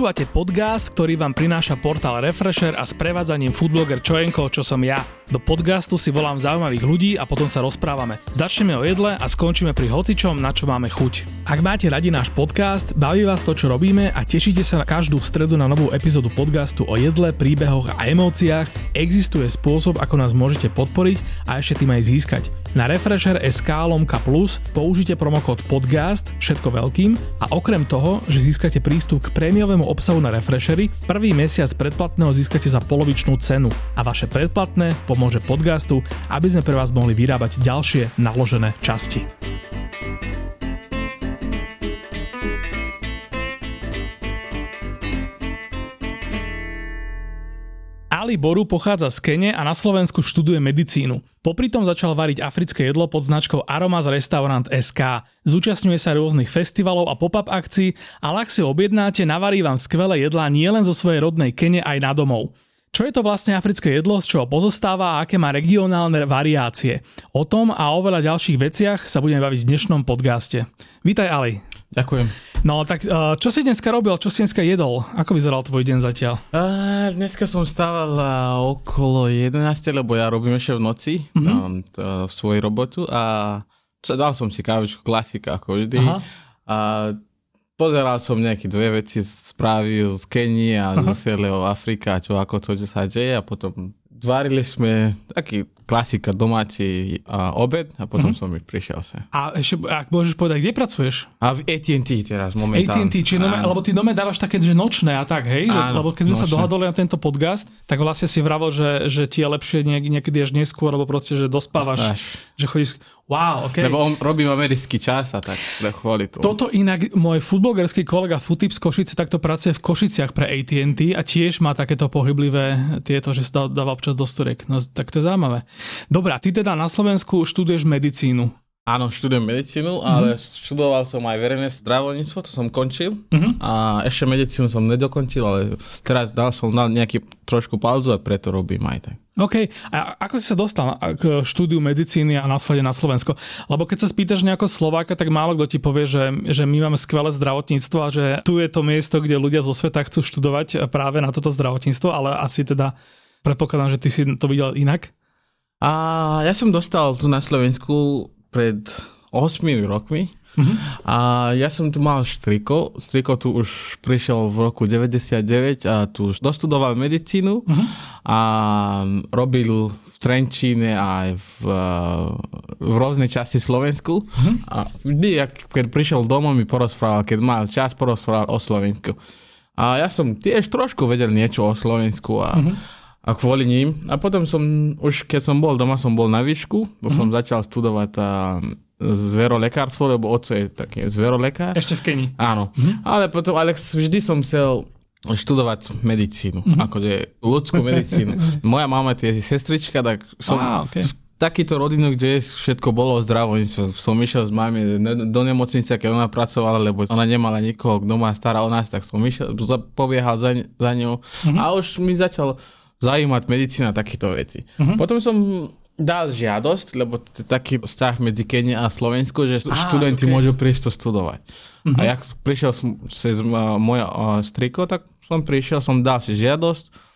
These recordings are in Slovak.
Počúvate podcast, ktorý vám prináša portál Refresher a s prevádzaním foodbloger Čojenko, čo som ja. Do podcastu si volám zaujímavých ľudí a potom sa rozprávame. Začneme o jedle a skončíme pri hocičom, na čo máme chuť. Ak máte radi náš podcast, baví vás to, čo robíme a tešíte sa na každú stredu na novú epizódu podcastu o jedle, príbehoch a emóciách, existuje spôsob, ako nás môžete podporiť a ešte tým aj získať. Na Refresher.sk lomka plus použite promokód podcast, všetko veľkým a okrem toho, že získate prístup k prémiovému obsahu na Refreshery, prvý mesiac predplatného získate za polovičnú cenu a vaše predplatné pomôže podcastu, aby sme pre vás mohli vyrábať ďalšie naložené časti. Ali Boru pochádza z Kene a na Slovensku študuje medicínu. Popri tom začal variť africké jedlo pod značkou Aromas Restaurant SK. Zúčastňuje sa rôznych festivalov a pop-up akcií, ale ak si objednáte, navarí vám skvelé jedlá nielen zo svojej rodnej Kene aj na domov. Čo je to vlastne africké jedlo, z čoho pozostáva a aké má regionálne variácie? O tom a o veľa ďalších veciach sa budeme baviť v dnešnom podcaste. Vítaj Ali. Ďakujem. No tak eh, čo si dneska robil, čo si dneska jedol? Ako vyzeral tvoj deň zatiaľ? Uh, dneska som stával uh, okolo 11, lebo ja robím ešte v noci mm-hmm. um, to, v svojej robotu a dal som si kávičku, klasika ako vždy. Aha. A pozeral som nejaké dve veci, správy z Kenii a zo celého Afrika, čo ako to, čo sa deje a potom Varili sme taký klasika domáci uh, obed a potom mm-hmm. som prišiel sa. A ešte, ak môžeš povedať, kde pracuješ? A v AT&T teraz momentálne. AT&T, či nome, lebo ty nome dávaš také, že nočné a tak, hej? Že, lebo keď sme nočné. sa dohadali na tento podcast, tak vlastne si vravol, že, že ti je lepšie niekedy až neskôr, lebo proste, že dospávaš, až. že chodíš Wow, okay. Lebo on robí americký čas a tak kvôli tomu. Toto inak môj futbolgerský kolega Futip z Košice takto pracuje v Košiciach pre AT&T a tiež má takéto pohyblivé tieto, že sa dáva občas do storiek. No tak to je zaujímavé. Dobrá, ty teda na Slovensku študuješ medicínu. Áno, študujem medicínu, ale študoval som aj verejné zdravotníctvo, to som končil. Mm-hmm. A ešte medicínu som nedokončil, ale teraz dal som na nejaký trošku pauzu a preto robím aj tak. OK. A ako si sa dostal k štúdiu medicíny a následne na Slovensko? Lebo keď sa spýtaš nejako Slováka, tak málo kto ti povie, že, že my máme skvelé zdravotníctvo a že tu je to miesto, kde ľudia zo sveta chcú študovať práve na toto zdravotníctvo, ale asi teda predpokladám, že ty si to videl inak. A ja som dostal tu na Slovensku pred 8 rokmi. Uh-huh. A ja som tu mal Striko. Striko tu už prišiel v roku 99 a tu už dostudoval medicínu uh-huh. a robil v Trenčíne aj v, v rôznej časti Slovensku. Uh-huh. A vždy, keď prišiel domov, mi porozprával, keď mal čas, porozprával o Slovensku. A ja som tiež trošku vedel niečo o Slovensku a uh-huh a kvôli ním. A potom som, už keď som bol doma, som bol na výšku, to mm-hmm. som začal studovať a zverolekárstvo, lebo oco je taký zverolekár. Ešte v Keni. Áno. Mm-hmm. Ale potom, ale vždy som chcel študovať medicínu, mm-hmm. akože ľudskú medicínu. Moja mama je sestrička, tak som ah, okay. takýto rodinu, kde všetko bolo o zdravotníctve. Som išiel s mami do nemocnice, keď ona pracovala, lebo ona nemala nikoho, kto má stará o nás, tak som išiel, pobiehal za, za ňou mm-hmm. a už mi začal zaujímať medicína takéto veci. Uh-huh. Potom som dal žiadosť, lebo to je taký vzťah medzi Kenia a Slovensku, že ah, študenti okay. môžu prísť to studovať. Uh-huh. A jak prišiel som cez moja striko, tak som prišiel, som dal si žiadosť,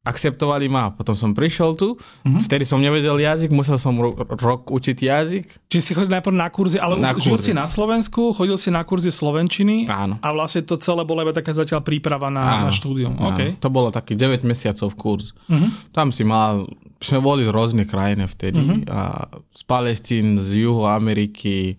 akceptovali ma. Potom som prišiel tu, uh-huh. vtedy som nevedel jazyk, musel som ro- rok učiť jazyk. Čiže si chodil najprv na kurzy, ale na žil kurzy. si na Slovensku, chodil si na kurzy slovenčiny Áno. a vlastne to celé bolo iba taká zatiaľ príprava na, na štúdium. Áno. Okay. To bolo taký 9 mesiacov kurz. Uh-huh. Tam si mal, sme boli z rôznych krajín vtedy, uh-huh. a z Palestín, z Juhu Ameriky,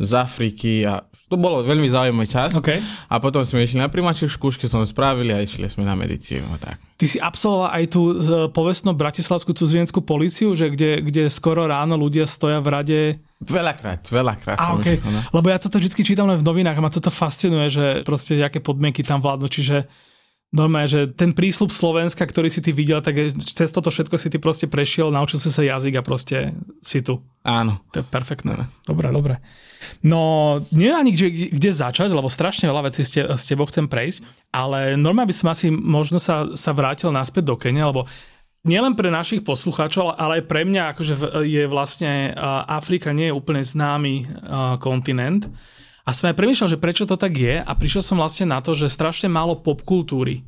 z Afriky a to bolo veľmi zaujímavý čas. Okay. A potom sme išli na primačie skúšky, sme spravili a išli sme na medicínu. Tak. Ty si absolvoval aj tú e, povestnú bratislavskú cudzineckú policiu, že kde, kde skoro ráno ľudia stoja v rade Veľakrát, veľakrát a, okay. no. Lebo ja toto vždy čítam len v novinách a ma toto fascinuje, že proste aké podmienky tam vládnu, čiže normálne, že ten prísľub Slovenska, ktorý si ty videl, tak cez toto všetko si ty proste prešiel, naučil si sa jazyk a proste si tu. Áno. To je perfektné. Dobre, dobre. No, neviem ani kde, kde začať, lebo strašne veľa vecí s, te, s tebou chcem prejsť, ale normálne by som asi možno sa, sa vrátil naspäť do Kenia, lebo nielen pre našich poslucháčov, ale aj pre mňa akože je vlastne Afrika nie je úplne známy kontinent A som aj premýšľal, že prečo to tak je a prišiel som vlastne na to, že strašne málo popkultúry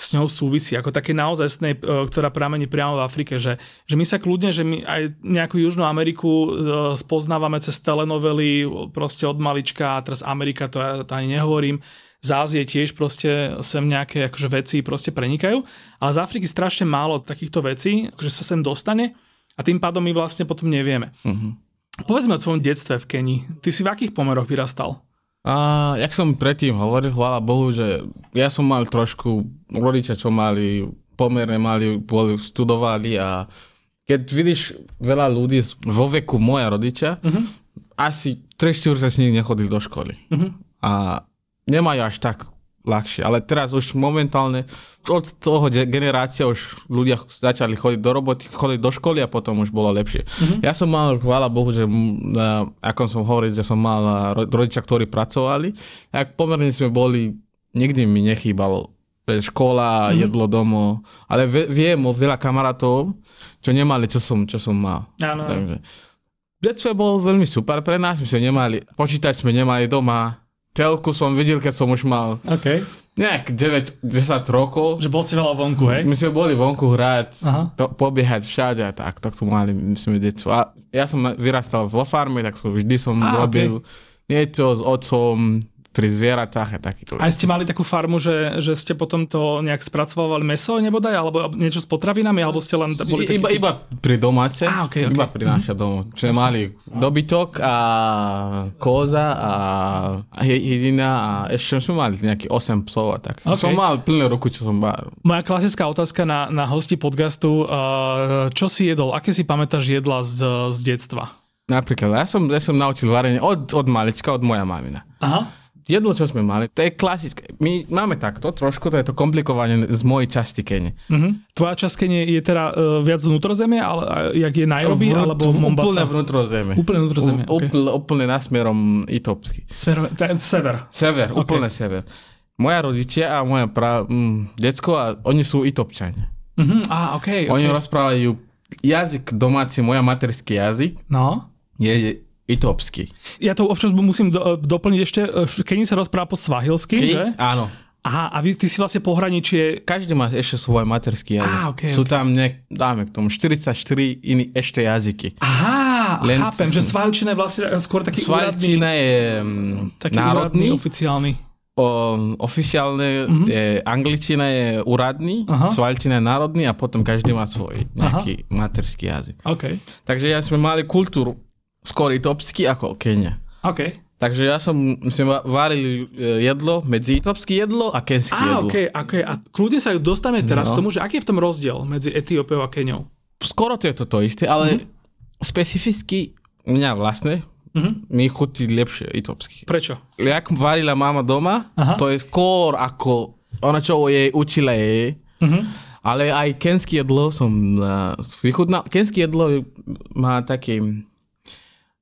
s ňou súvisí, ako také naozaj, ktorá pramení priamo v Afrike, že, že my sa kľudne, že my aj nejakú Južnú Ameriku e, spoznávame cez telenovely proste od malička a teraz Amerika, to ja to ani nehovorím, z Ázie tiež proste sem nejaké akože veci proste prenikajú, ale z Afriky strašne málo takýchto vecí, akože sa sem dostane a tým pádom my vlastne potom nevieme. Uh-huh. Povedzme o tvojom detstve v Kenii. Ty si v akých pomeroch vyrastal? A jak som predtým hovoril, chvála Bohu, že ja som mal trošku rodičia, čo mali pomerne mali, boli, studovali a keď vidíš veľa ľudí vo veku moja rodičia, uh-huh. asi 3 4 sa s nich nechodili do školy. Uh-huh. A nemajú až tak ľahšie. Ale teraz už momentálne od toho generácia už ľudia začali chodiť do roboty, chodiť do školy a potom už bolo lepšie. Mm-hmm. Ja som mal, chvála Bohu, že ako som hovoril, že som mal rodičia, ktorí pracovali, tak pomerne sme boli, nikdy mi nechýbalo škola, mm-hmm. jedlo domov, ale viem o veľa kamarátov, čo nemali, čo som, čo som mal. Áno. Takže, detstvo bol veľmi super pre nás, my sme nemali, počítač sme nemali doma, telku som videl, keď som už mal okay. nejak 9-10 rokov. Že bol si veľa vonku, hej? My sme boli vonku hrať, po, pobiehať všade a tak, tak sme mali, myslím, detstvo. A ja som vyrastal vo farme, tak som vždy som ah, robil okay. niečo s otcom, pri zvieratách a takýto. A ste mali takú farmu, že, že ste potom to nejak spracovávali meso nebodaj, alebo niečo s potravinami, alebo ste len boli taký... Iba, iba pri domáce, ah, okay, okay. iba pri náša domov. Čiže mali dobytok a koza a hydina a ešte sme mali nejaký 8 psov a tak. Okay. Som mal plné ruku, čo som mal. Moja klasická otázka na, na hosti podcastu, čo si jedol, aké si pamätáš jedla z, z detstva? Napríklad, ja som, ja som naučil varenie od, od malička, od moja mamina. Aha jedlo, čo sme mali, to je klasické. My máme takto, trošku to je to komplikovanie z mojej časti Kene. Uh-huh. Tvoja časť Kene je teda uh, viac vnútrozemie, ale jak je Nairobi, Vnú, alebo Mombasa? Úplne vnútrozemie. Úplne vnútrozemie, okay. Úplne, úplne nasmerom Itopsky. Smer, sever. Sever, okay. úplne sever. Moja rodičia a moja pra, mm, decko, a oni sú Itopčania. Uh-huh. Ah, okay, Oni okay. rozprávajú jazyk domáci, moja materský jazyk. No. Je Itopsky. Ja to občas musím do, doplniť ešte. Keni sa rozpráva po svahilsky, že? Áno. Aha, a vy, ty si vlastne pohraničie... Každý má ešte svoj materský jazyk. Ah, okay, Sú okay. tam, ne, dáme k tomu, 44 iní ešte jazyky. Aha, Len... chápem, že svahilčina je vlastne skôr taký Svahilčina úradný... je mm, taký národný. Úradný, oficiálny. O, oficiálne uh-huh. je, angličtina je úradný, uh-huh. svahilčina je národný a potom každý má svoj nejaký uh-huh. materský jazyk. Okay. Takže ja sme mali kultúru skôr etopský ako Kenia. OK. Takže ja som, sme varili e, jedlo medzi etopské jedlo a kenské jedlo. Okay, okay. A kľudne sa dostaneme teraz no. k tomu, že aký je v tom rozdiel medzi Etiópiou a Keniou? Skoro to je to isté, ale mm-hmm. specificky mňa vlastne mm-hmm. mi chutí lepšie etopský. Prečo? Jak varila mama doma, Aha. to je skôr ako ona, čo jej učila jej. Mm-hmm. Ale aj kenské jedlo som uh, vychutnal. Kenské jedlo má taký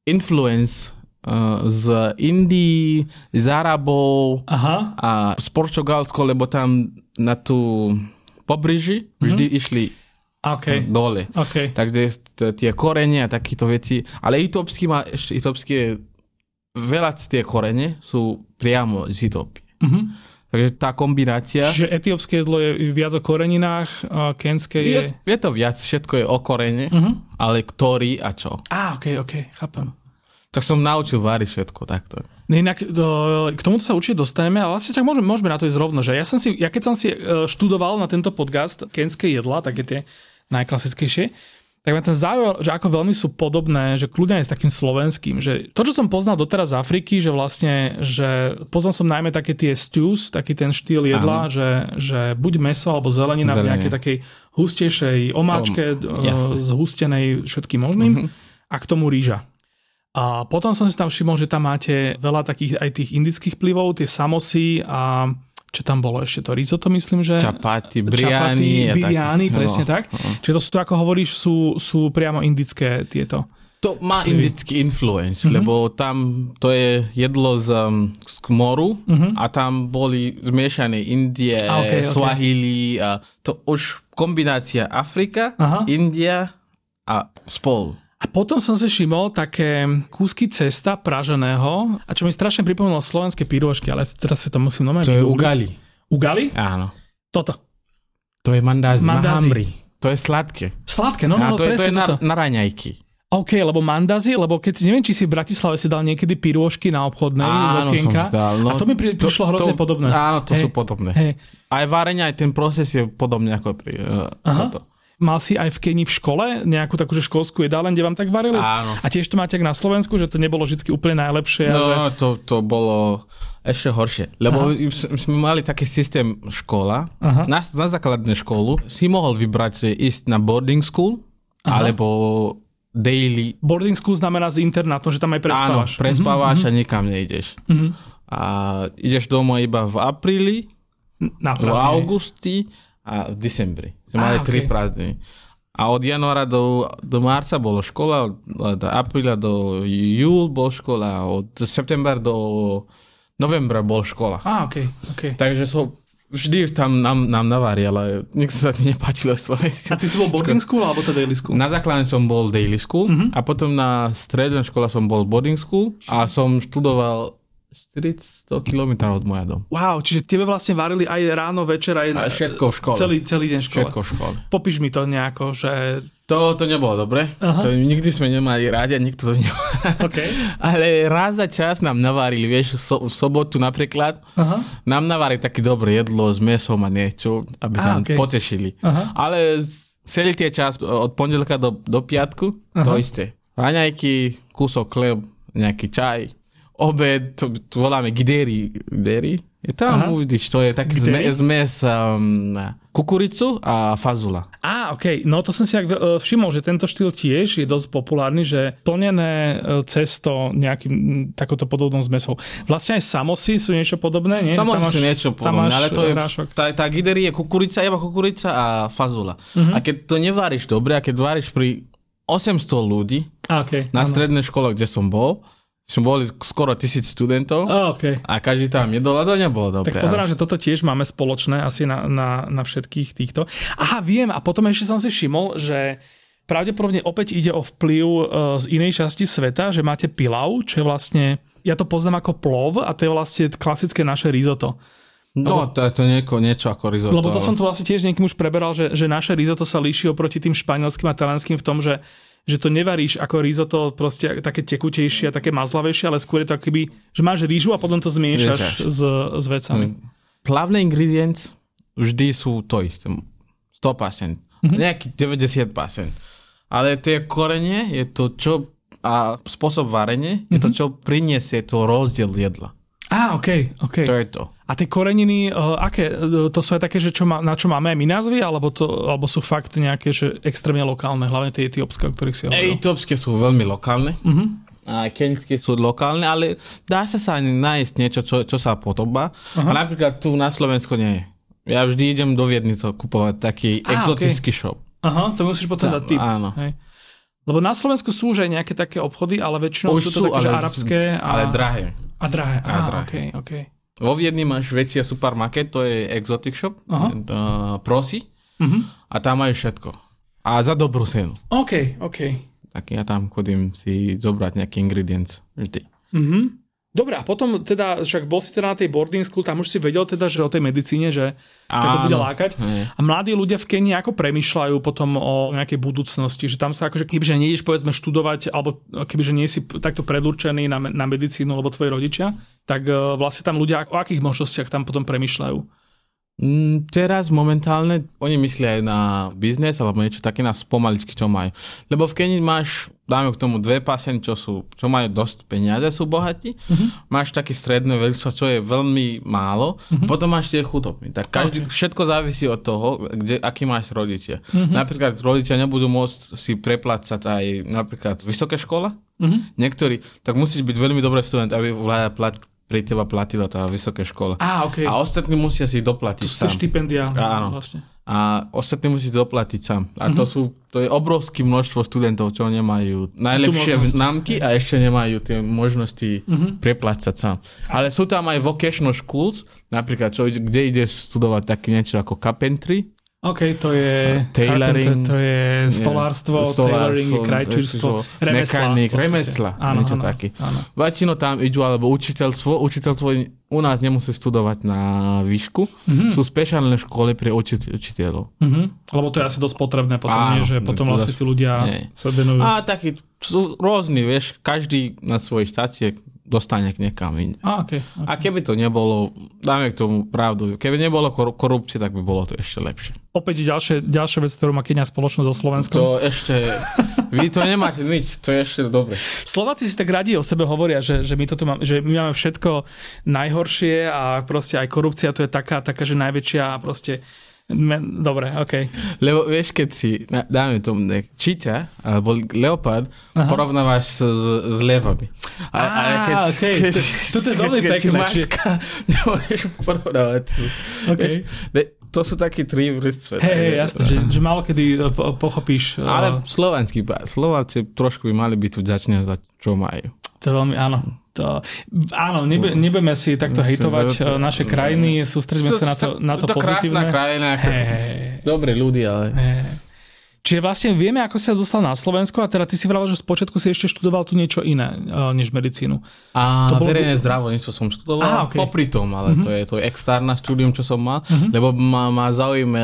influence uh, z Indii, z Arabov Aha. a z Portugalsko, lebo tam na tú pobríži vždy mm-hmm. išli okay. dole. Okay. Takže tie korene a takéto veci. Ale etopský má ešte etopské veľa z tie korene sú priamo z Etiópie. Mm-hmm. Takže tá kombinácia... Čiže etiópske jedlo je viac o koreninách, a kenské je... je... Je to viac, všetko je o korene, uh-huh. ale ktorý a čo. Á, ok, ok, chápem. Tak som naučil váriť všetko takto. Inak to, k tomuto sa určite dostaneme, ale vlastne tak môžeme, môžeme na to ísť rovno. Že ja, som si, ja keď som si e, študoval na tento podcast kenské jedla, také tie najklasickejšie, tak ma ten zaujal, že ako veľmi sú podobné, že kľudne aj s takým slovenským, že to, čo som poznal doteraz z Afriky, že vlastne, že poznal som najmä také tie stews, taký ten štýl jedla, že, že buď meso alebo zelenina Zelenie. v nejakej takej hustejšej omáčke, um, zhustenej všetkým možným mm-hmm. a k tomu rýža. A potom som si tam všimol, že tam máte veľa takých aj tých indických plivov, tie samosy a čo tam bolo ešte to risotto, myslím, že... Čapati, briani. Čapati, presne no, tak. No. Čiže to sú to, ako hovoríš, sú, sú priamo indické tieto. To má indický influence, mm-hmm. lebo tam to je jedlo z, um, z moru mm-hmm. a tam boli zmiešané Indie, a okay, Swahili okay. a to už kombinácia Afrika, Aha. India a spol. A potom som si všimol také kúsky cesta praženého, a čo mi strašne pripomínalo slovenské pyrôžky, ale teraz si to musím normálne To je ugali. Ugali? Áno. Toto. To je mandázi, mandázi. To je sladké. Sladké, no, no, no to, je, to je na, na raňajky. OK, lebo mandazi, lebo keď si neviem, či si v Bratislave si dal niekedy pirôžky na obchodnej áno, z okienka. Dal, no, a to mi pri, prišlo to, hrozne to, podobné. Áno, to hey. sú podobné. Hey. Aj varenie, aj ten proces je podobný ako pri uh, Aha. toto. Mal si aj v Keni v škole nejakú takú že školskú jedáleň, kde vám tak varili? Áno. A tiež to máte na Slovensku, že to nebolo vždy úplne najlepšie? No, že... to, to bolo ešte horšie. Lebo Aha. sme mali taký systém škola. Aha. Na, na základnej školu si mohol vybrať, ísť na boarding school, Aha. alebo daily... Boarding school znamená z internátom, že tam aj prespávaš. Áno, prespávaš uh-huh. a nikam nejdeš. Uh-huh. A ideš domov iba v apríli, na v augusti a v decembri. Sme mali tri okay. prázdniny. A od januára do, do marca bolo škola, od apríla do júl bol škola, od september do novembra bol škola. Á, okay, okay. Takže som vždy tam nám, nám navári, ale nikto sa ti nepáčilo Slovensku. A ty si bol boarding school alebo to daily school? Na základne som bol daily school uh-huh. a potom na strednej škole som bol boarding school a som študoval 400 km od moja dom. Wow, čiže tebe vlastne varili aj ráno, večer, aj a všetko v škole. Celý, celý deň škole. Všetko v škole. Popíš mi to nejako, že... To, to nebolo dobre. Aha. To nikdy sme nemali rádi a nikto to nemal. Okay. Ale raz za čas nám navarili, vieš, so, v sobotu napríklad, Aha. nám navarili také dobré jedlo s mesom a niečo, aby sa nám okay. potešili. Aha. Ale celý tie čas od pondelka do, do piatku, Aha. to isté. Raňajky, kúsok chleb, nejaký čaj, obed, to, to voláme gideri. Gideri? Je tam, Aha. uvidíš, to je tak zmes um, kukuricu a fazula. Á, ok. No to som si ak e, všimol, že tento štýl tiež je dosť populárny, že plnené e, cesto nejakým takouto podobnou zmesou. Vlastne aj samosy sú niečo podobné, nie? Samosy sú niečo podobné, ale to je, tá, tá gideri je kukurica, iba kukurica a fazula. Uh-huh. A keď to neváriš dobre, a keď váriš pri 800 ľudí okay, na strednej škole, kde som bol, sme boli skoro tisíc študentov oh, okay. a každý tam jedol a to nebolo dobre. Tak pozerám, ale... že toto tiež máme spoločné asi na, na, na všetkých týchto. Aha, viem a potom ešte som si všimol, že pravdepodobne opäť ide o vplyv e, z inej časti sveta, že máte pilau, čo je vlastne, ja to poznám ako plov a to je vlastne klasické naše risotto. No, to je to nieko, niečo ako risotto. Lebo to som tu vlastne tiež niekým už preberal, že, že naše risotto sa líši oproti tým španielským a talianským v tom, že že to nevaríš ako risotto proste také tekutejšie a také mazlavejšie, ale skôr je to akoby, že máš rýžu a potom to zmiešaš s, s vecami. Mm. Hlavné ingredients vždy sú to isté. 100%. Mm-hmm. Nejaký 90%. Ale tie korenie je to, čo a spôsob varenia mm-hmm. je to, mhm. čo priniesie to rozdiel jedla. Á, OK, OK. To je to. A tie koreniny, uh, aké? To sú aj také, že čo má, na čo máme aj my názvy, alebo, to, alebo sú fakt nejaké, že extrémne lokálne, hlavne tie etiópske, o ktorých si hovoril? Etiópske sú veľmi lokálne. Uh-huh. A keňské sú lokálne, ale dá sa sa nájsť niečo, čo, čo sa podobá. Uh-huh. A napríklad tu na Slovensku nie je. Ja vždy idem do Viednice kupovať taký ah, exotický okay. shop. Aha, to musíš potom dať typ. Áno. Hej. Lebo na Slovensku sú už aj nejaké také obchody, ale väčšinou Už sú to také, ale, že arabské. A... Ale drahé. A drahé, a, drahé. Okay, okay. Vo Viedni máš väčšia supermarket, to je Exotic Shop, uh-huh. uh, Prosi, uh-huh. a tam majú všetko. A za dobrú cenu. OK, OK. Tak ja tam chodím si zobrať nejaký ingredients vždy. Uh-huh. Dobre, a potom teda, však bol si teda na tej boarding school, tam už si vedel teda, že o tej medicíne, že ťa to bude lákať. Nie. A mladí ľudia v Kenii ako premyšľajú potom o nejakej budúcnosti, že tam sa akože, kebyže nejdeš povedzme študovať, alebo kebyže nie si takto predurčený na, na medicínu, alebo tvoji rodičia, tak e, vlastne tam ľudia o akých možnostiach tam potom premyšľajú? Mm, teraz momentálne oni myslia aj na biznes alebo niečo také na spomaličky, čo majú. Lebo v Kenii máš, dáme k tomu dve paseny, čo, sú, čo majú dosť peniaze, sú bohatí. Uh-huh. Máš také stredné veľstvo, čo je veľmi málo. Uh-huh. Potom máš tie chudobní. Tak každý, okay. všetko závisí od toho, kde, aký máš rodičia. Uh-huh. Napríklad rodičia nebudú môcť si preplácať aj napríklad vysoké škola. Uh-huh. Niektorí, tak musíš byť veľmi dobrý student, aby vláda plat, pri teba platila tá vysoká škola. Á, okay. A ostatní musia si doplatiť to sám. štipendia. Áno. Vlastne. A ostatní musí doplatiť sám. A uh-huh. to, sú, to je obrovské množstvo studentov, čo nemajú najlepšie známky a ešte nemajú tie možnosti uh-huh. preplácať sám. Ale sú tam aj vocational schools, napríklad, čo, kde ideš studovať také niečo ako carpentry, OK, to je tailoring, to je stolárstvo, yeah, tailoring, krajčírstvo, remesla. Mekanik, remesla, áno, niečo áno, také. Áno. Väčšinou tam idú, alebo učiteľstvo, učiteľstvo u nás nemusí studovať na výšku, mm-hmm. sú špeciálne školy pre učiteľ, učiteľov. Mm-hmm. Lebo to je asi dosť potrebné potom, áno, nie, že potom vlastne tí ľudia nie. sa venujú. A takí sú rôzni, vieš, každý na svojej štácie dostane k niekam inde. A, okay, okay. a keby to nebolo, dáme k tomu pravdu, keby nebolo korupcie, tak by bolo to ešte lepšie. Opäť ďalšie, ďalšia vec, ktorú má Kenia spoločnosť so Slovenskom. To ešte, vy to nemáte nič, to je ešte dobre. Slováci si tak radi o sebe hovoria, že, že, my, toto máme, že my máme všetko najhoršie a proste aj korupcia to je taká, taká že najväčšia a proste Dobre, OK. Lebo vieš, keď si, dáme tomu, číťa, alebo leopard, Aha. porovnávaš s, s, s levami. A, Á, ale keď, okay. keď, to, je veľmi pekné. Mačka, nemôžeš porovnávať. Okay. Vieš, to sú takí tri vrstve. Hej, hey, jasne, že, že málo kedy e, pochopíš. E, ale slovanský, Slováci trošku by mali byť vďační za čo majú. To veľmi, áno, to, áno, nebe, nebudeme si takto hejtovať to, eh, naše krajiny, sústredíme sa na to, na to, to pozitívne. krásna krajina, hey, hey, dobré ľudia, ale... Hey. Čiže vlastne vieme, ako sa dostal na Slovensko a teda ty si vravel, že spočiatku si ešte študoval tu niečo iné uh, než medicínu. A to bolo... verejné zdravotníctvo som študoval a, okay. popri tom, ale uh-huh. to je to je externe štúdium, čo som mal, uh-huh. lebo ma, ma zaujíma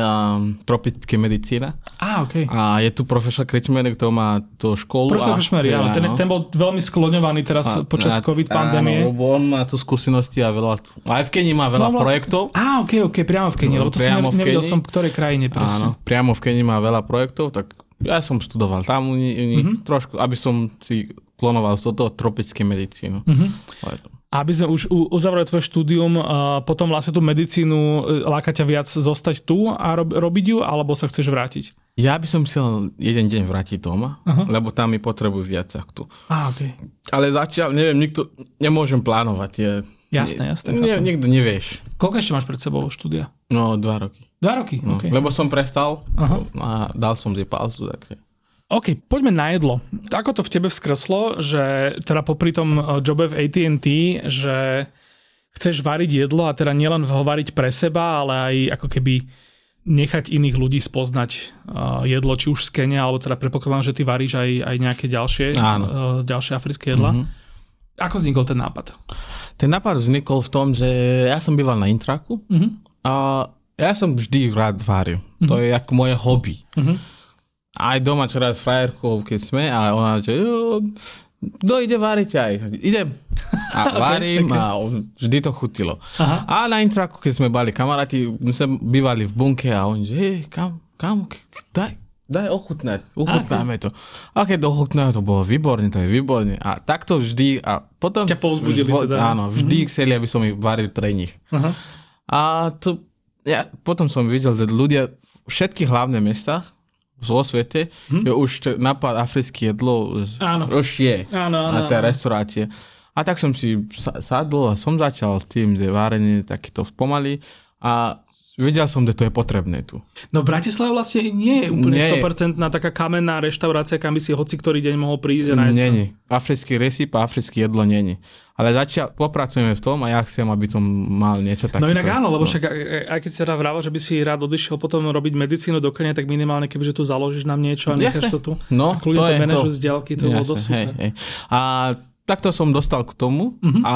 tropické medicína. A, okay. a je tu profesor Krečmery, kto má to školu. Profesor Krečmery, áno, ten, ten bol veľmi skloňovaný teraz a, počas a, COVID pandémie. Áno, on má tu skúsenosti a veľa, aj v Kenii má veľa no, vlastne, projektov. Á, ok, ok, priamo v Kenii, no, lebo to som nevedel som, v ktorej krajine presne. Áno, priamo v Kenii má veľa projektov, tak ja som študoval tam u nich, mm-hmm. trošku, aby som si klonoval z toho tropické medicínu. Mm-hmm. Aby sme už uzavreli tvoje štúdium, potom vlastne tú medicínu e, láka ťa viac zostať tu a robiť ju, alebo sa chceš vrátiť? Ja by som chcel jeden deň vrátiť doma, uh-huh. lebo tam mi potrebujú viac ako tu. Ah, okay. Ale zatiaľ, neviem, nikto, nemôžem plánovať. Je, jasné, jasné. Nie, nikto nevieš. Koľko ešte máš pred sebou štúdia? No, dva roky. Dva roky, no, okay. Lebo som prestal Aha. a dal som si pauzu, takže... OK, poďme na jedlo. Ako to v tebe vzkreslo, že teda popri tom eh, jobe v AT&T, že chceš variť jedlo a teda nielen ho variť pre seba, ale aj ako keby nechať iných ľudí spoznať uh, jedlo, či už z Kenia, alebo teda predpokladám, že ty varíš aj, aj nejaké ďalšie, uh, ďalšie africké jedla. Mm-hmm. Ako vznikol ten nápad? Ten nápad vznikol v tom, že ja som býval na Intraku mm-hmm. a ja som vždy rád varil. Mm-hmm. To je ako moje hobby. Mm-hmm. Aj doma čo raz s frajerkou, keď sme, a ona, že kto ide variť aj? Idem. A varím okay, okay. a vždy to chutilo. Aha. A na intraku, keď sme boli kamaráti, my sme bývali v bunke a on že, hey, kam, kam, daj, daj ochutnať, ochutnáme okay. to. A keď ochutnáme, to bolo výborné, to je výborné. A takto vždy, a potom... Ťa povzbudili teda. Áno, vždy mm-hmm. chceli, aby som ich varil pre nich. Aha. A to ja potom som videl, že ľudia všetky hlavné mesta vo svete hm? je už napad africké jedlo áno. už je áno, áno, na tie restaurácie. A tak som si sadol a som začal s tým, že varenie takýto pomaly a Vedel som, že to je potrebné tu. No v Bratislave vlastne nie je úplne nie 100% na taká kamenná reštaurácia, kam by si hoci ktorý deň mohol prísť a Nie, Africký resyp a africké jedlo nie. Ale zatiaľ popracujeme v tom a ja chcem, aby som mal niečo také. No inak áno, lebo no. však aj keď si rád vrával, že by si rád odišiel potom robiť medicínu do Kenia, tak minimálne kebyže tu založíš nám niečo a necháš to tu. No, a to, to je to. z diaľky, to bolo dosť super. Hej, hej. A takto som dostal k tomu uh-huh. a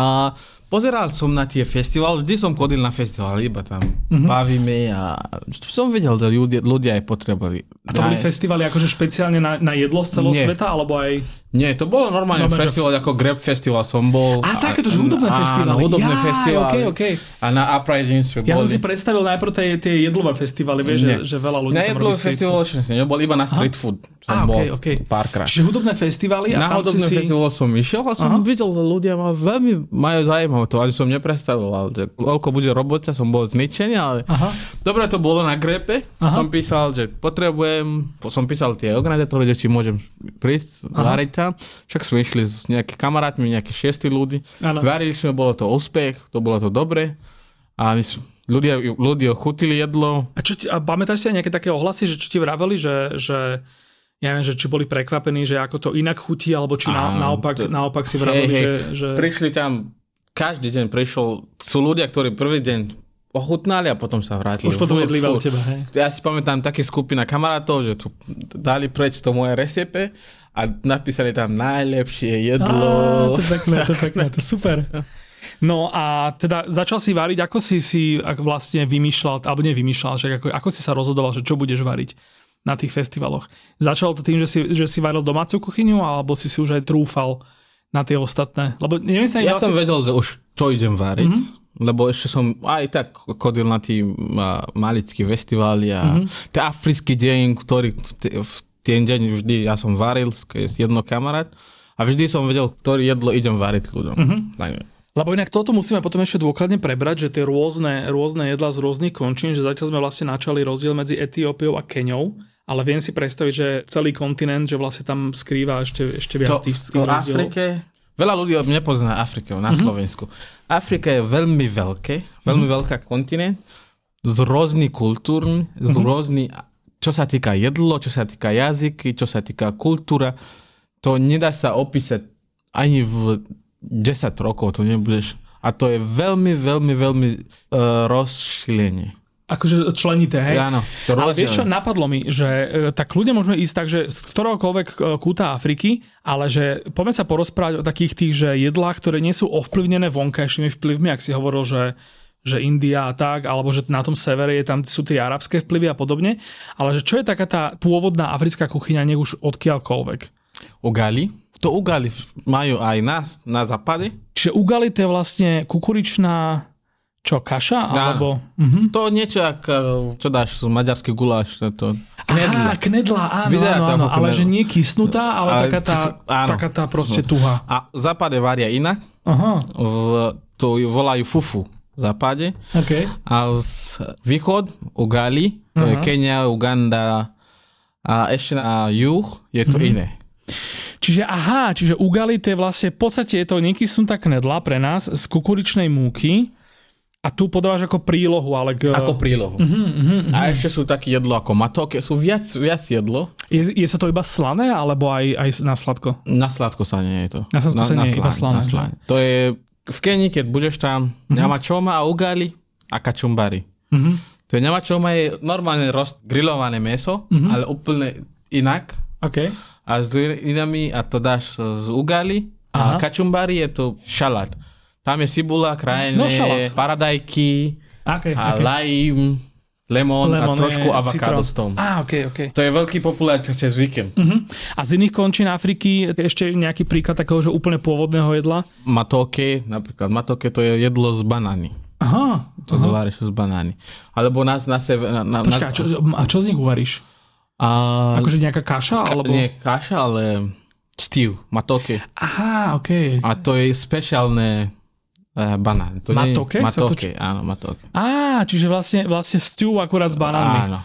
pozeral som na tie festival, vždy som chodil na festival, iba tam uh-huh. bavíme a som vedel, že ľudia, ľudia aj potrebovali. A to boli festivaly akože špeciálne na, na jedlo z celého Nie. sveta, alebo aj... Nie, to bolo normálne no, festival, že... ako Grab Festival som bol. A, a takéto, že hudobné festivaly. Áno, hudobné ja, festivaly. Okay, okay. A na Uprising sme ja boli. Ja som si predstavil najprv tie, tie jedlové festivaly, vieš, že, že veľa ľudí Na jedlové festivaly som si nebol, iba na street Aha. food som a, bol okay. párkrát. Čiže hudobné festivaly a Na hudobné si... festivaly som išiel a som Aha. videl, že ľudia ma veľmi majú zaujímavé to, ale som nepredstavoval, že koľko bude roboca, som bol zničený, ale Aha. dobre to bolo na grepe. Aha. Som písal, že potrebujem, som písal tie organizátory, či môžem prísť, variť tam. Však sme išli s nejakými kamarátmi, nejaké šiesti ľudí. Ano. Varili sme, bolo to úspech, to bolo to dobre. A my sme, ľudia, ľudia chutili jedlo. A, čo ti, a pamätáš si aj nejaké také ohlasy, že čo ti vraveli, že, že ja neviem, že či boli prekvapení, že ako to inak chutí, alebo či na, naopak, to, naopak si vraveli, hej, hej. Že, že... Prišli tam, každý deň prišiel, sú ľudia, ktorí prvý deň ochutnali a potom sa vrátili. Už potom jedli u teba, hej? Ja si pamätám také skupina kamarátov, že tu dali preč to moje resepe a napísali tam najlepšie jedlo. Á, to je pekné, to je pekné, to je super. No a teda začal si variť, ako si si vlastne vymýšľal, alebo nevymýšľal, že ako, ako si sa rozhodoval, že čo budeš variť na tých festivaloch. Začalo to tým, že si, že si varil domácu kuchyňu, alebo si si už aj trúfal na tie ostatné? Lebo neviem sa ja som vedel, že už to idem variť. Mm-hmm lebo ešte som aj tak chodil na tí malický festivály a mm-hmm. ten africký deň, ktorý v ten deň vždy ja som varil s jedno kamarát a vždy som vedel, ktorý jedlo idem variť ľuďom. Mm-hmm. Lebo inak toto musíme potom ešte dôkladne prebrať, že tie rôzne, rôzne jedla z rôznych končín, že zatiaľ sme vlastne načali rozdiel medzi Etiópiou a Keňou, ale viem si predstaviť, že celý kontinent, že vlastne tam skrýva ešte, ešte viac tých, tých rozdielov. Afrike, veľa ľudí nepozná Afriku na mm-hmm. Slovensku. Afrika je veľmi veľké, veľmi mm-hmm. veľká kontinent, z rôznych kultúr, mm-hmm. z mhm. rôznych, čo sa týka jedlo, čo sa týka jazyky, čo sa týka kultúra, to nedá sa opísať ani v 10 rokov, to nebudeš. A to je veľmi, veľmi, veľmi uh, rozšilenie akože členité, hej? Áno, to Ale vieš čo, napadlo mi, že e, tak ľudia môžeme ísť tak, že z ktoréhokoľvek e, kúta Afriky, ale že poďme sa porozprávať o takých tých, že jedlách, ktoré nie sú ovplyvnené vonkajšími vplyvmi, ak si hovoril, že že India a tak, alebo že na tom severe je tam, sú tie arabské vplyvy a podobne. Ale že čo je taká tá pôvodná africká kuchyňa, nech už odkiaľkoľvek? Ugali. To ugali majú aj nás na západe. Čiže ugali to je vlastne kukuričná čo, kaša? Alebo... Uh-huh. To niečo, ak, eh, čo dáš, maďarský guláš. To... Knedla. Aha, knedla, áno, áno, áno ale že nie kysnutá, ale, ale taká, tá, áno. taká tá proste tuha. A v západe varia inak. Aha. V, to volajú fufu v západe. Okay. A z východ, Ugali, to Aha. je Kenia, Uganda a ešte na juh je to uh-huh. iné. Čiže aha, čiže ugali to je vlastne, v podstate je to nekysnutá knedla pre nás z kukuričnej múky, a tu podávaš ako prílohu, ale... K... Ako prílohu. Uh-huh, uh-huh, uh-huh. A ešte sú také jedlo ako matok, sú viac, viac jedlo. Je, je sa to iba slané, alebo aj, aj na sladko? Na sladko sa nie je to. Na sladko na, sa nie je iba slané. slané. To je v Kenii, keď budeš tam, uh-huh. ňamačoma a ugali a kačumbari. Uh-huh. To je ňamačoma je normálne rost, grillované meso, uh-huh. ale úplne inak. Okay. A s inami, a to dáš z ugali. A kačumbari je to šalát. Tam je cibula, krajine, no, paradajky okay, a okay. lime, lemon, lemon a trošku avokádo s tom. Á, okay, okay. To je veľký populárny cez víkend. Uh-huh. A z iných končín Afriky ešte nejaký príklad takého, že úplne pôvodného jedla? Matoke, napríklad matoke to je jedlo z banány. Aha. To aha. uvaríš z banány. Alebo nás na sebe... Na, na, Počká, na... Čo, a čo z nich uvaríš? A... Akože nejaká kaša? Alebo... Nie, kaša, ale stew, matoke. Aha. Okay. A to je speciálne Uh, banán. To matoke? Nie, matoke, to... áno, matoke. Á, čiže vlastne, vlastne stew akurát s banánmi. Áno.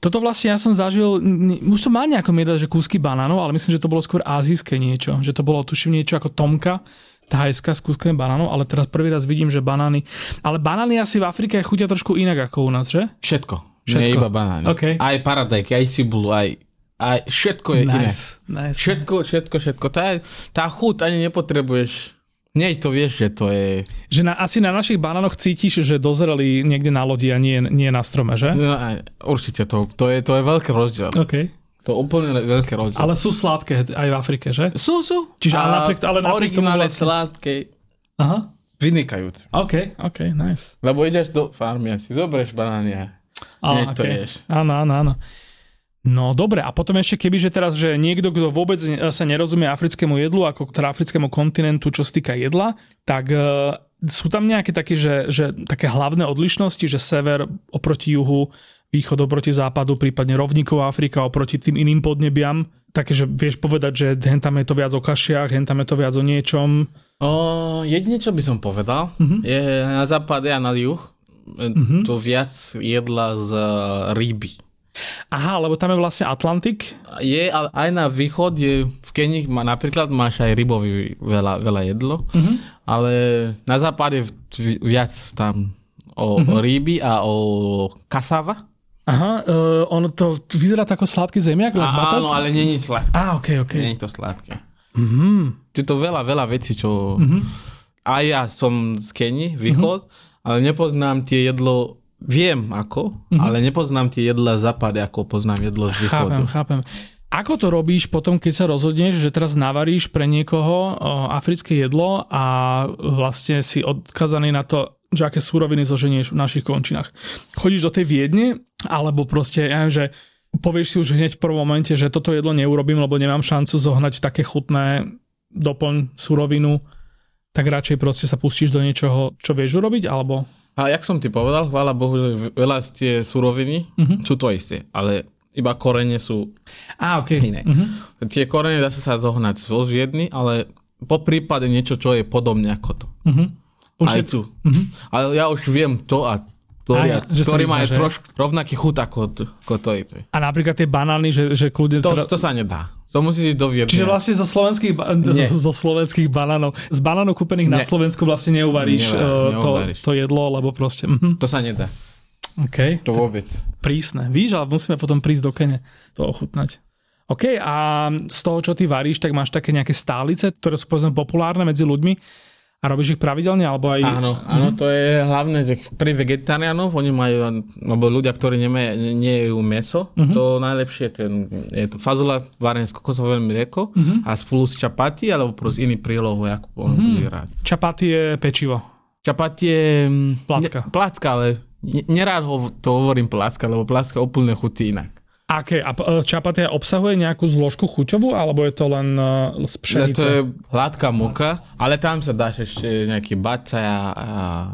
Toto vlastne ja som zažil, už som mal nejakom jedať, že kúsky banánov, ale myslím, že to bolo skôr azijské niečo. Že to bolo, tuším, niečo ako tomka, thajská s kúskami banánov, ale teraz prvý raz vidím, že banány... Ale banány asi v Afrike chutia trošku inak ako u nás, že? Všetko. Všetko. Nie iba banány. Okay. Aj paradajky, aj cibulu, aj aj všetko je nice, iné. Nice, všetko, všetko, všetko. Tá, tá chuť ani nepotrebuješ nie, to vieš, že to je... Že na, asi na našich banánoch cítiš, že dozreli niekde na lodi a nie, nie na strome, že? No, určite, to, to, je, to je veľký rozdiel. Okay. To je úplne veľký rozdiel. Ale sú sladké aj v Afrike, že? Sú, sú. Čiže ale napriek, ale napriek tomu vlastne... sladké. Aha. Vynikajúce. OK, OK, nice. Lebo ideš do farmy a si zoberieš banány a okay. to ješ. Áno, áno, áno. No dobre, a potom ešte keby, že teraz, že niekto, kto vôbec sa nerozumie africkému jedlu, ako teda africkému kontinentu, čo sa týka jedla, tak uh, sú tam nejaké také, že, že také hlavné odlišnosti, že sever oproti juhu, východ oproti západu, prípadne rovníková Afrika oproti tým iným podnebiam, také, že vieš povedať, že hen tam je to viac o kašiach, hen tam je to viac o niečom. O, jedine, čo by som povedal, uh-huh. je na západe a na juh uh-huh. to viac jedla z ryby. Aha, lebo tam je vlastne Atlantik. Je, ale aj na východ je, v Kenii napríklad máš aj rybový veľa, veľa jedlo, uh-huh. ale na západe viac tam o, uh-huh. o ryby a o kasava. Aha, uh, ono to vyzerá ako sladký zemiak? A, áno, ale není sladké. Á, ok, ok. Není to sladké. Uh-huh. Je to veľa, veľa vecí, čo... Uh-huh. A ja som z Kenii, východ, uh-huh ale nepoznám tie jedlo Viem ako, mm-hmm. ale nepoznám tie jedla západy, ako poznám jedlo z východu. Chápem, chápem. Ako to robíš potom, keď sa rozhodneš, že teraz navaríš pre niekoho africké jedlo a vlastne si odkazaný na to, že aké súroviny zoženieš v našich končinách. Chodíš do tej Viedne, alebo proste, ja neviem, že povieš si už hneď v prvom momente, že toto jedlo neurobím, lebo nemám šancu zohnať také chutné doplň surovinu, tak radšej proste sa pustíš do niečoho, čo vieš urobiť, alebo a jak som ti povedal, chvála Bohu, že veľa z tie suroviny uh-huh. sú to isté, ale iba korene sú a, okay. iné. Uh-huh. Tie korene dá sa zohnať zo jedny, ale po prípade niečo, čo je podobne ako to. Uh-huh. Už Aj je... tu. Uh-huh. Ale ja už viem to a ktorý, ja, ktorý má trošku rovnaký chut ako, ako to. A napríklad tie banány, že, že kľudne... To, to sa nedá. To musí ísť do Viedne. Čiže vlastne zo slovenských, ba- zo slovenských banánov, z banánov kúpených Nie. na Slovensku vlastne neuvaríš, Nevar, to, to jedlo, lebo proste... Uh-huh. To sa nedá. OK. To vôbec. Prísne. Víš, ale musíme potom prísť do Kene to ochutnať. OK, a z toho, čo ty varíš, tak máš také nejaké stálice, ktoré sú povedzme populárne medzi ľuďmi a robíš ich pravidelne, alebo aj... Áno, áno, to je hlavné, že pri vegetariánov, oni majú, alebo ľudia, ktorí nie jejú meso, uh-huh. to najlepšie ten, je to fazula varené s kokosovým mlieko uh-huh. a spolu s čapati, alebo plus iný prílohu, ako uh-huh. bude rád. Čapati je pečivo. Čapati je... Placka. Ne, placka, ale nerád ho to hovorím placka, lebo placka úplne chutí inak. Aké? A e, čapatia obsahuje nejakú zložku chuťovú, alebo je to len uh, z pšenice? To je hladká muka, ale tam sa dáš ešte nejaký bacaja a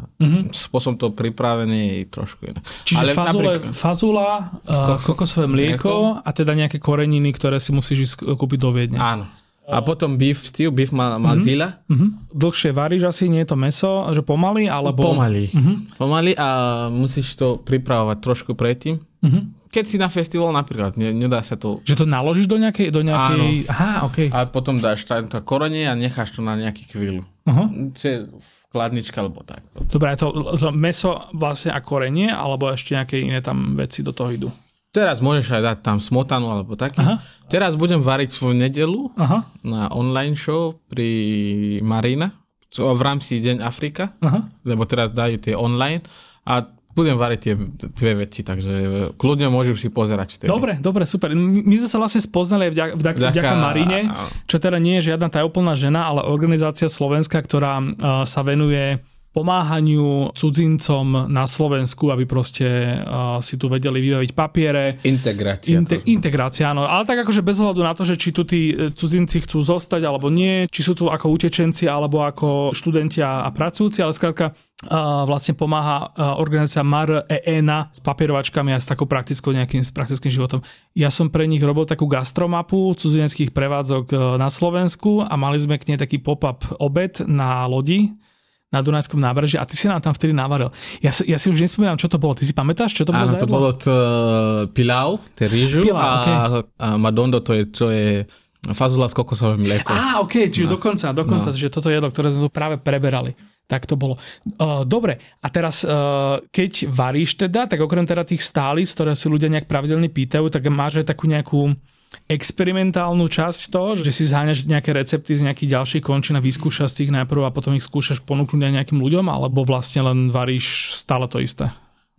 uh-huh. spôsob to pripravený je trošku iné. Čiže ale fazule, napríklad, fazula, uh, kokosové mlieko a teda nejaké koreniny, ktoré si musíš ísť kúpiť do Viedne. Áno. A potom beef stew, beef ma, ma mm-hmm. zila. Mm-hmm. Dlhšie varíš asi, nie je to meso, že pomaly, alebo... Pomaly. Mm-hmm. Pomaly a musíš to pripravovať trošku predtým. Mm-hmm keď si na festival napríklad, ne, nedá sa to... Že to naložíš do nejakej... Do nejakej... Áno. Aha, okay. A potom dáš tam to korenie a necháš to na nejaký chvíľu. Uh-huh. Čiže chladnička alebo tak. Dobre, to, to meso vlastne a korenie, alebo ešte nejaké iné tam veci do toho idú? Teraz môžeš aj dať tam smotanu alebo taký. Aha. Teraz budem variť v nedelu Aha. na online show pri Marina v rámci Deň Afrika, Aha. lebo teraz dajú tie online a budem variť tie dve veci, takže kľudne môžu si pozerať vtedy. Dobre, dobre, super. My sme sa vlastne spoznali vďaka, vďaka, vďaka Marine, čo teda nie je žiadna tajúplná žena, ale organizácia Slovenska, ktorá sa venuje pomáhaniu cudzincom na Slovensku, aby proste uh, si tu vedeli vybaviť papiere. Integrácia. Inte, integrácia, áno. Ale tak akože bez hľadu na to, že či tu tí e, cudzinci chcú zostať alebo nie, či sú tu ako utečenci alebo ako študenti a pracujúci, ale skrátka uh, vlastne pomáha uh, organizácia MAR EENA s papierovačkami a s takou praktickou nejakým s praktickým životom. Ja som pre nich robil takú gastromapu cudzineckých prevádzok na Slovensku a mali sme k nej taký pop-up obed na lodi na Dunajskom nábreží a ty si nám tam vtedy navaril. Ja, ja si už nespomínam, čo to bolo. Ty si pamätáš, čo to bolo Áno, to bolo to pilau, to rýžu pilau, a, okay. a madondo to je, to je fazula s kokosovým mliekom. Á, ok, čiže no. dokonca, dokonca, no. že toto jedlo, ktoré sme práve preberali. Tak to bolo. Uh, dobre, a teraz uh, keď varíš teda, tak okrem teda tých stálic, ktoré si ľudia nejak pravidelne pýtajú, tak máš aj takú nejakú experimentálnu časť toho, že si zháňaš nejaké recepty z nejakých ďalších končín a vyskúšaš si ich najprv a potom ich skúšaš ponúknuť aj nejakým ľuďom, alebo vlastne len varíš stále to isté?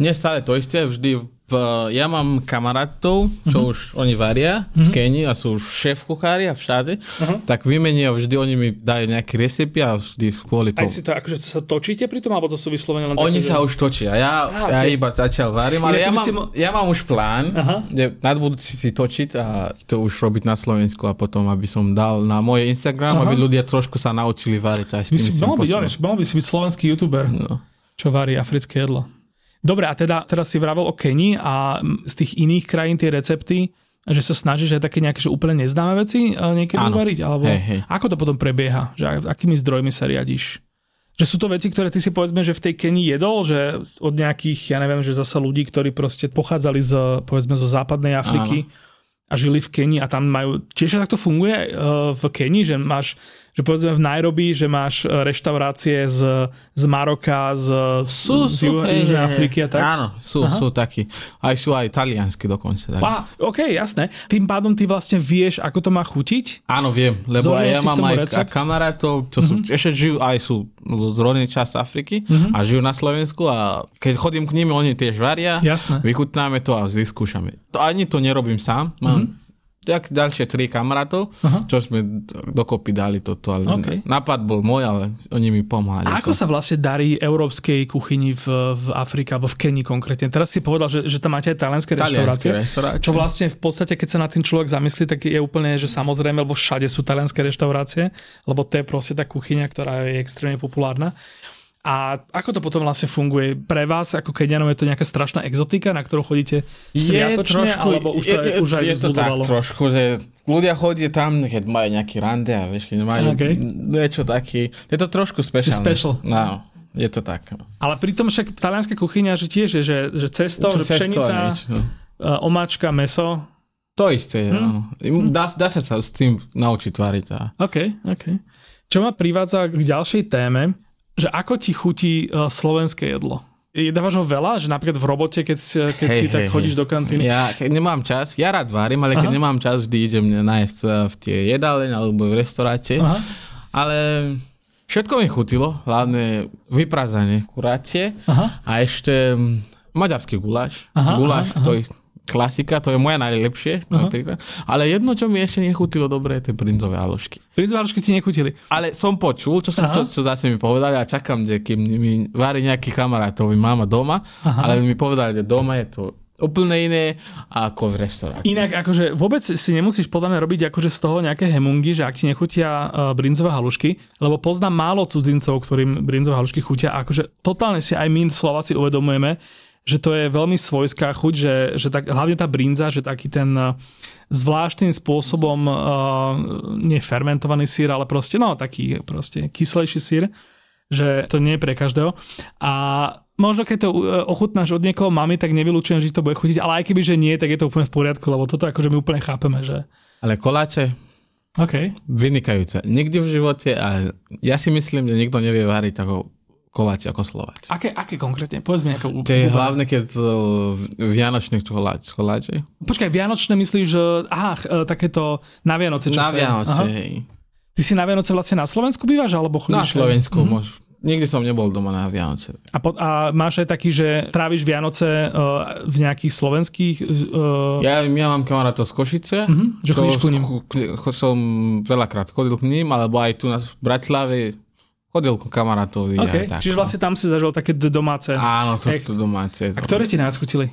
Nie stále to isté, vždy v, ja mám kamarátov, čo uh-huh. už oni varia uh-huh. v mhm. Kenii a sú šéf kuchári a všade, uh-huh. tak vymenia vždy, oni mi dajú nejaké recepty a vždy kvôli tomu. Aj si to, akože sa točíte pri tom, alebo to sú vyslovene len Oni také, sa že... už točia, ja, ah, okay. ja iba začal varím, ale ja mám, si... ja mám už plán, uh-huh. nadbudúci si točiť a to už robiť na Slovensku a potom, aby som dal na môj Instagram, uh-huh. aby ľudia trošku sa naučili variť aj s tým. Mal by si byť slovenský youtuber, no. čo varí africké jedlo. Dobre, a teda teraz si vravel o Kenii a z tých iných krajín tie recepty, že sa snažíš aj také nejaké že úplne neznáme veci niekedy Áno. uvariť? Alebo hej, hej. ako to potom prebieha? Že akými zdrojmi sa riadiš? Že sú to veci, ktoré ty si povedzme, že v tej Kenii jedol, že od nejakých, ja neviem, že zasa ľudí, ktorí proste pochádzali z, povedzme, zo západnej Afriky Áno. a žili v Kenii a tam majú, tiež takto funguje v Kenii, že máš že povedzme v Nairobi, že máš e, reštaurácie z, z Maroka, z, sú, z sú, Južnej Afriky a tak? Áno, sú, Aha. sú takí. Aj sú aj taliansky dokonca. Tak. Á, OK, jasné. Tým pádom ty vlastne vieš, ako to má chutiť? Áno, viem, lebo aj ja mám aj recept? kamarátov, čo sú, mm-hmm. ešte žijú, aj sú z rodnej časti Afriky mm-hmm. a žijú na Slovensku a keď chodím k nimi, oni tiež varia, Jasné. vychutnáme to a vyskúšame. To, ani to nerobím sám, mám mm-hmm tak ďalšie tri kamarátov, Aha. čo sme dokopy dali toto. Ale okay. Nápad bol môj, ale oni mi pomáhali. A ako to. sa vlastne darí európskej kuchyni v, v Afrike alebo v Kenii konkrétne? Teraz si povedal, že, že tam máte aj talianské reštaurácie, reštaurácie. Čo vlastne v podstate, keď sa na tým človek zamyslí, tak je úplne, že samozrejme, lebo všade sú talianské reštaurácie, lebo to je proste tá kuchyňa, ktorá je extrémne populárna. A ako to potom vlastne funguje? Pre vás ako Kenianom je to nejaká strašná exotika, na ktorú chodíte sviatočne, trošku, alebo už to je, je, už aj je to tak trošku, že ľudia chodia tam, keď majú nejaký rande a vieš, keď majú okay. niečo taký. Je to trošku special. Special. No. Je to tak. Ale pritom však talianská kuchyňa, že tiež je, že, že cesto, že pšenica, nič, no. E, omáčka, meso. To isté, hm? Dá, dá sa sa s tým naučiť tvariť. A... OK, OK. Čo ma privádza k ďalšej téme, že ako ti chutí uh, slovenské jedlo? Dávaš ho veľa? Že napríklad v robote, keď, keď hey, si hey, tak hey. chodíš do kantíny? Ja keď nemám čas, ja rád varím, ale Aha. keď nemám čas, vždy idem nájsť e, v tie jedálne alebo v restauráte. Aha. Ale všetko mi chutilo, hlavne vyprázanie kurácie Aha. a ešte maďarský guláš. Aha, guláš, aha, ktorý klasika, to je moja najlepšie uh-huh. napríklad. Ale jedno, čo mi ešte nechutilo dobre, je tie brinzové halušky. Brinzové halušky ti nechutili? Ale som počul, čo, som, čo, čo zase mi povedali a čakám, že kým mi varí nejaký kamarátov, máma doma, uh-huh. ale mi povedali, že doma je to úplne iné ako v reštaurácii. Inak akože vôbec si nemusíš podľa mňa robiť akože z toho nejaké hemungy, že ak ti nechutia uh, brinzové halušky, lebo poznám málo cudzincov, ktorým brinzové halušky chutia a akože totálne si aj my Slováci uvedomujeme, že to je veľmi svojská chuť, že, že tak, hlavne tá brinza, že taký ten eh, zvláštnym spôsobom uh, nie fermentovaný sír, ale proste no taký proste kyslejší sír, že to nie je pre každého. A možno keď to eh, ochutnáš od niekoho mami, tak nevylučujem, že to bude chutiť, ale aj keby, že nie, tak je to úplne v poriadku, lebo toto akože my úplne chápeme, že... Ale koláče, okay. vynikajúce. Nikdy v živote, a ja si myslím, že nikto nevie variť ako koláč ako Slováci. Aké, aké konkrétne? Povedz mi nejakú... Tie hlavne, keď sú vianočné koláč, koláče. Počkaj, vianočné myslíš, že aha, e, takéto na Vianoce Na Vianoce, hej. Ty si na Vianoce vlastne na Slovensku bývaš, alebo chodíš? Na Slovensku, mm-hmm. môž. Nikdy som nebol doma na Vianoce. A, po, a máš aj taký, že tráviš Vianoce uh, v nejakých slovenských... Uh... Ja, ja mám kamarátov z Košice. Uh-huh, že chodíš ku ním. Som veľakrát chodil k ním, alebo aj tu na Bratislave Chodil ku kamarátovi. Okay. tak, čiže vlastne tam si zažil také domáce. Áno, to, to domáce. A ktoré ti nás chutili?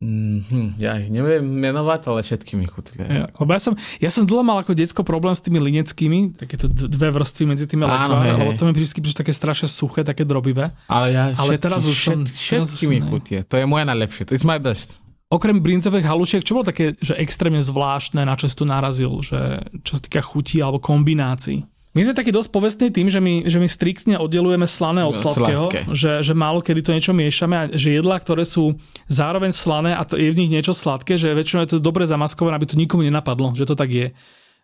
Mm-hmm, ja ich neviem menovať, ale všetky mi chutili. Ja, lebo ja som, ja som dlho mal ako decko problém s tými lineckými, takéto dve vrstvy medzi tými lekvami, lebo to mi vždy prišli také strašne suché, také drobivé. Ale ja ale všetky, teraz už som, všetky mi chutie. To je moje najlepšie. To is my best. Okrem brinzových halušiek, čo bolo také, že extrémne zvláštne, na čo si tu narazil, že čo sa týka chutí alebo kombinácií? My sme takí dosť povestní tým, že my, že my striktne oddelujeme slané od sladkého, že, že málo kedy to niečo miešame a že jedlá, ktoré sú zároveň slané a to je v nich niečo sladké, že väčšinou je to dobre zamaskované, aby to nikomu nenapadlo, že to tak je.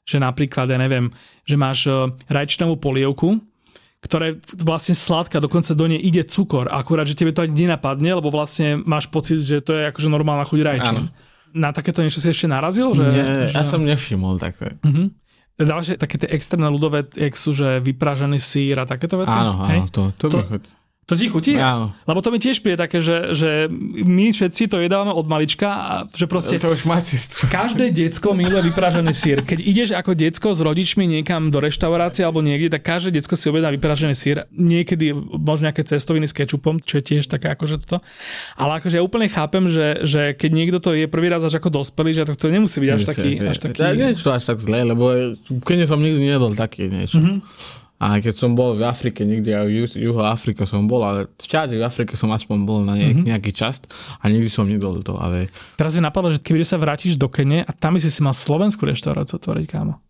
Že napríklad, ja neviem, že máš e, rajčinovú polievku, ktorá je vlastne sladká, dokonca do nej ide cukor, akurát, že tebe to ani nenapadne, lebo vlastne máš pocit, že to je akože normálna chuť rajčin. Na takéto niečo si ešte narazil? Že, Nie, že... ja som nevšimol také. Uh-huh. Ďalšie také tie externé ľudové, jak sú, že vypražený sír a takéto veci? Áno, áno, Hej? to, to, to, to ti chutí? Áno. Lebo to mi tiež príde také, že, že my všetci to jedávame od malička a že proste to už máte. každé decko miluje vypražený sír. Keď ideš ako decko s rodičmi niekam do reštaurácie alebo niekde, tak každé decko si objedná vypražený sír. Niekedy možno nejaké cestoviny s kečupom, čo je tiež také akože toto. Ale akože ja úplne chápem, že, že keď niekto to je prvý raz až ako dospelý, že to, to nemusí byť až taký... Až taký... Nie je to až tak zlé, lebo keď som nikdy nedol taký niečo. Mm-hmm. A keď som bol v Afrike, nikde aj v Juho Afrike som bol, ale všade v Afrike som aspoň bol na nejak, mm-hmm. nejaký čas a nikdy som nedol to. Ale... Teraz mi napadlo, že keby sa vrátiš do Kene a tam by si si mal slovenskú reštauráciu otvoriť, kámo.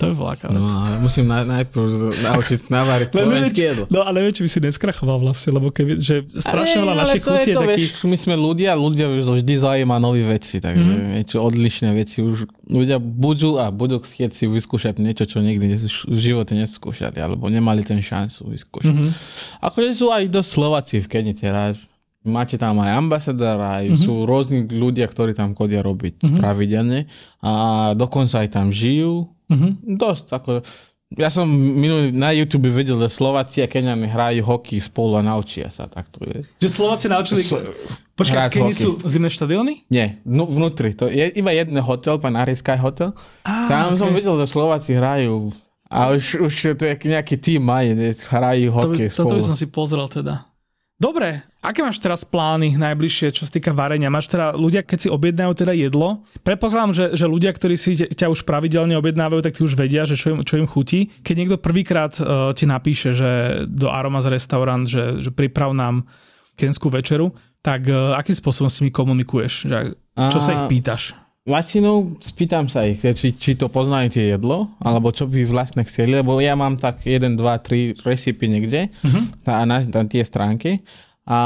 To by bola vec. No, ale musím na, najprv naučiť navariť slovenské jedlo. No ale neviem, či by si neskrachoval vlastne, lebo keď že strašne veľa našich chutí je taký... my sme ľudia, ľudia už vždy zaujíma nové veci, takže mm-hmm. niečo odlišné veci už ľudia budú a budú chcieť si vyskúšať niečo, čo nikdy v živote neskúšali, alebo nemali ten šancu vyskúšať. Mm-hmm. Akože sú aj dosť Slováci v Keni teraz, máte tam aj ambasadora, aj mm-hmm. sú rôzni ľudia, ktorí tam chodia robiť mm-hmm. pravidelne a dokonca aj tam žijú Mm-hmm. Dosť, ako... Ja som minulý na YouTube videl, že Slováci a Keniani hrajú hokej spolu a naučia sa. Tak to je. Že Slováci naučili... Sl- Počkaj, v Kenii sú zimné štadióny? Nie, no, vnútri. To je iba jeden hotel, pán Arisky hotel. Ah, Tam okay. som videl, že Slováci hrajú a už, už to je nejaký tým majú, hrajú hokej to by, spolu. Toto by som si pozrel teda. Dobre, aké máš teraz plány najbližšie, čo sa týka varenia? Máš teda ľudia, keď si objednajú teda jedlo, predpokladám, že, že ľudia, ktorí si ťa už pravidelne objednávajú, tak tí už vedia, že čo im, čo im chutí. Keď niekto prvýkrát uh, ti napíše, že do Aromas restaurant, že, že priprav nám kenskú večeru, tak uh, akým spôsobom s nimi komunikuješ? Že, čo sa ich pýtaš? Väčšinou spýtam sa ich, či, či to poznajú tie jedlo, alebo čo by vlastne chceli, lebo ja mám tak 1, 2, 3 recipy niekde uh-huh. na, na tie stránky a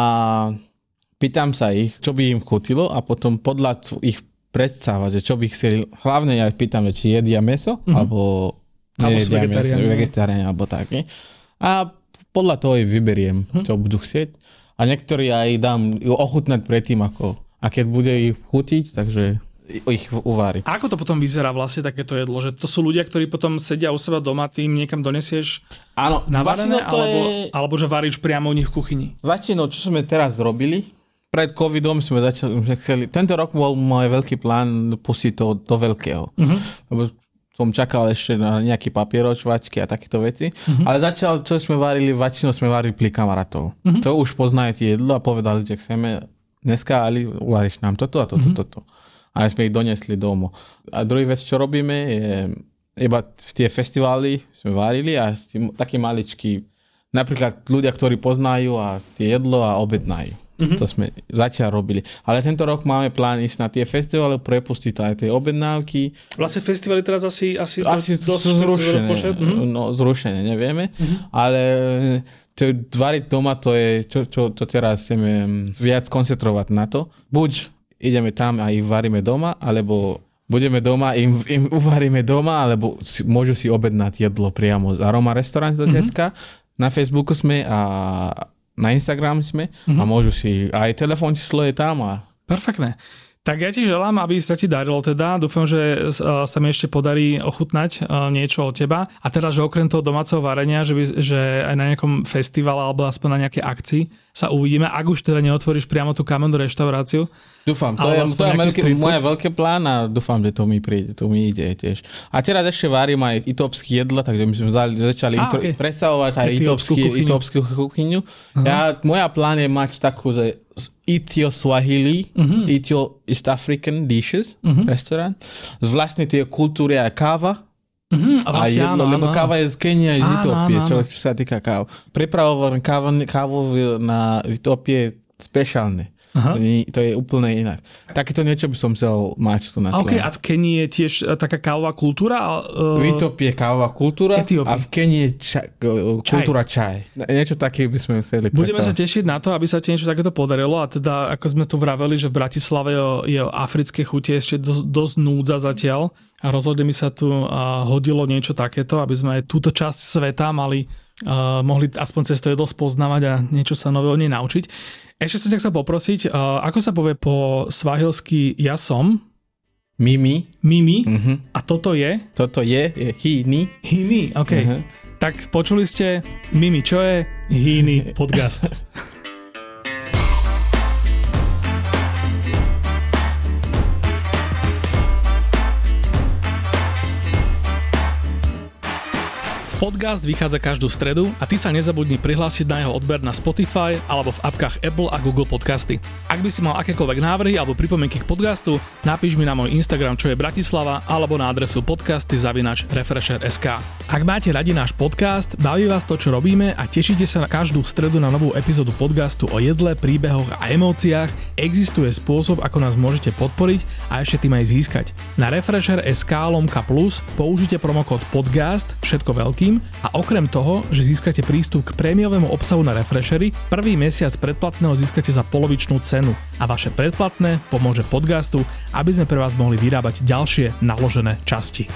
pýtam sa ich, čo by im chutilo a potom podľa ich predstava, že čo by chceli, hlavne ja ich pýtam, či jedia meso, uh-huh. alebo nejedia meso, vegetariáne, alebo také. A podľa toho ich vyberiem, uh-huh. čo budú chcieť. A niektorí aj dám ochutnať predtým, ako a keď bude ich chutiť, takže ich uvári. A ako to potom vyzerá vlastne takéto jedlo? Že to sú ľudia, ktorí potom sedia u seba doma, ty im niekam donesieš Áno, navarené, alebo, je... alebo že varíš priamo u nich v kuchyni? Väčšinou, čo sme teraz zrobili, pred covidom sme začali, že chceli, tento rok bol môj veľký plán pustiť to do veľkého. Uh-huh. Lebo som čakal ešte na nejaký papieročvačky a takéto veci. Uh-huh. Ale začal, čo sme varili, väčšinou sme varili pri kamarátov. Uh-huh. To už poznajú jedlo a povedali, že chceme dneska, ale uvaríš nám toto a toto, uh-huh. toto a sme ich donesli domov. A druhý vec, čo robíme, je iba tie festivály sme varili a taký maličký, napríklad ľudia, ktorí poznajú a tie jedlo a objednajú. Mm-hmm. To sme zatiaľ robili. Ale tento rok máme plán ísť na tie festivály, prepustiť aj tie objednávky. Vlastne festivaly teraz asi, asi, asi to, dosť zrušené. Mm-hmm. No, zrušené, nevieme. Mm-hmm. Ale to variť doma, to je, čo, čo, čo teraz chceme viac koncentrovať na to. Buď ideme tam a ich varíme doma, alebo budeme doma, im, im uvaríme doma, alebo si, môžu si objednať jedlo priamo z Aroma Restaurant do mm-hmm. Na Facebooku sme a na Instagram sme mm-hmm. a mhm. môžu si, aj telefón číslo je tam a... Perfektné. Tak ja ti želám, aby sa ti darilo teda. Dúfam, že sa mi ešte podarí ochutnať niečo od teba. A teda, že okrem toho domáceho varenia, že, by, že aj na nejakom festivale alebo aspoň na nejakej akcii sa uvidíme, ak už teda neotvoríš priamo tú kamennú reštauráciu. Dúfam, to je, to je veľký, moje veľké plán a dúfam, že to mi príde, to mi ide tiež. A teraz ešte varím aj itopské jedlo, takže my sme začali a, okay. predstavovať aj itopskú kuchyňu. Ja, moja plán je mať takú, že Ethio Swahili, uh-huh. Ethio East African Dishes, uh-huh. restaurant. Vlastne tie kultúry a káva, Mm-hmm, a, vlastne, a jedlo, áno, lebo áno. káva je z Kenia, z Etiópie, čo, čo sa týka káv. Pripravované kávu, kávu na Etiópie špeciálne. Aha. To, nie, to je úplne inak. Takéto niečo by som chcel mať tu na okay, a v Kenii je tiež e, taká kávová kultúra? Uh... V Etiópii je kávová kultúra Etiópii. a v Kenii je ča, kultúra čaj. čaj. Niečo také by sme chceli Budeme sa tešiť na to, aby sa ti niečo takéto podarilo a teda, ako sme tu vraveli, že v Bratislave je, africké chutie ešte dosť, dosť núdza zatiaľ a rozhodne mi sa tu hodilo niečo takéto, aby sme aj túto časť sveta mali uh, mohli aspoň cez to jedlo spoznávať a niečo sa nové o nej naučiť. Ešte som ťa chcel poprosiť, uh, ako sa povie po svahilsky ja som? Mimi. Mimi. Uh-huh. A toto je? Toto je, je hini. Hini, ok. Uh-huh. Tak počuli ste Mimi, čo je Hini podcast? Podcast vychádza každú stredu a ty sa nezabudni prihlásiť na jeho odber na Spotify alebo v apkách Apple a Google Podcasty. Ak by si mal akékoľvek návrhy alebo pripomienky k podcastu, napíš mi na môj Instagram, čo je Bratislava, alebo na adresu podcasty zavinač Refresher.sk. Ak máte radi náš podcast, baví vás to, čo robíme a tešíte sa na každú stredu na novú epizódu podcastu o jedle, príbehoch a emóciách, existuje spôsob, ako nás môžete podporiť a ešte tým aj získať. Na Refresher.sk lomka plus použite promokód podcast, všetko veľkým a okrem toho, že získate prístup k prémiovému obsahu na Refreshery, prvý mesiac predplatného získate za polovičnú cenu a vaše predplatné pomôže podcastu, aby sme pre vás mohli vyrábať ďalšie naložené časti.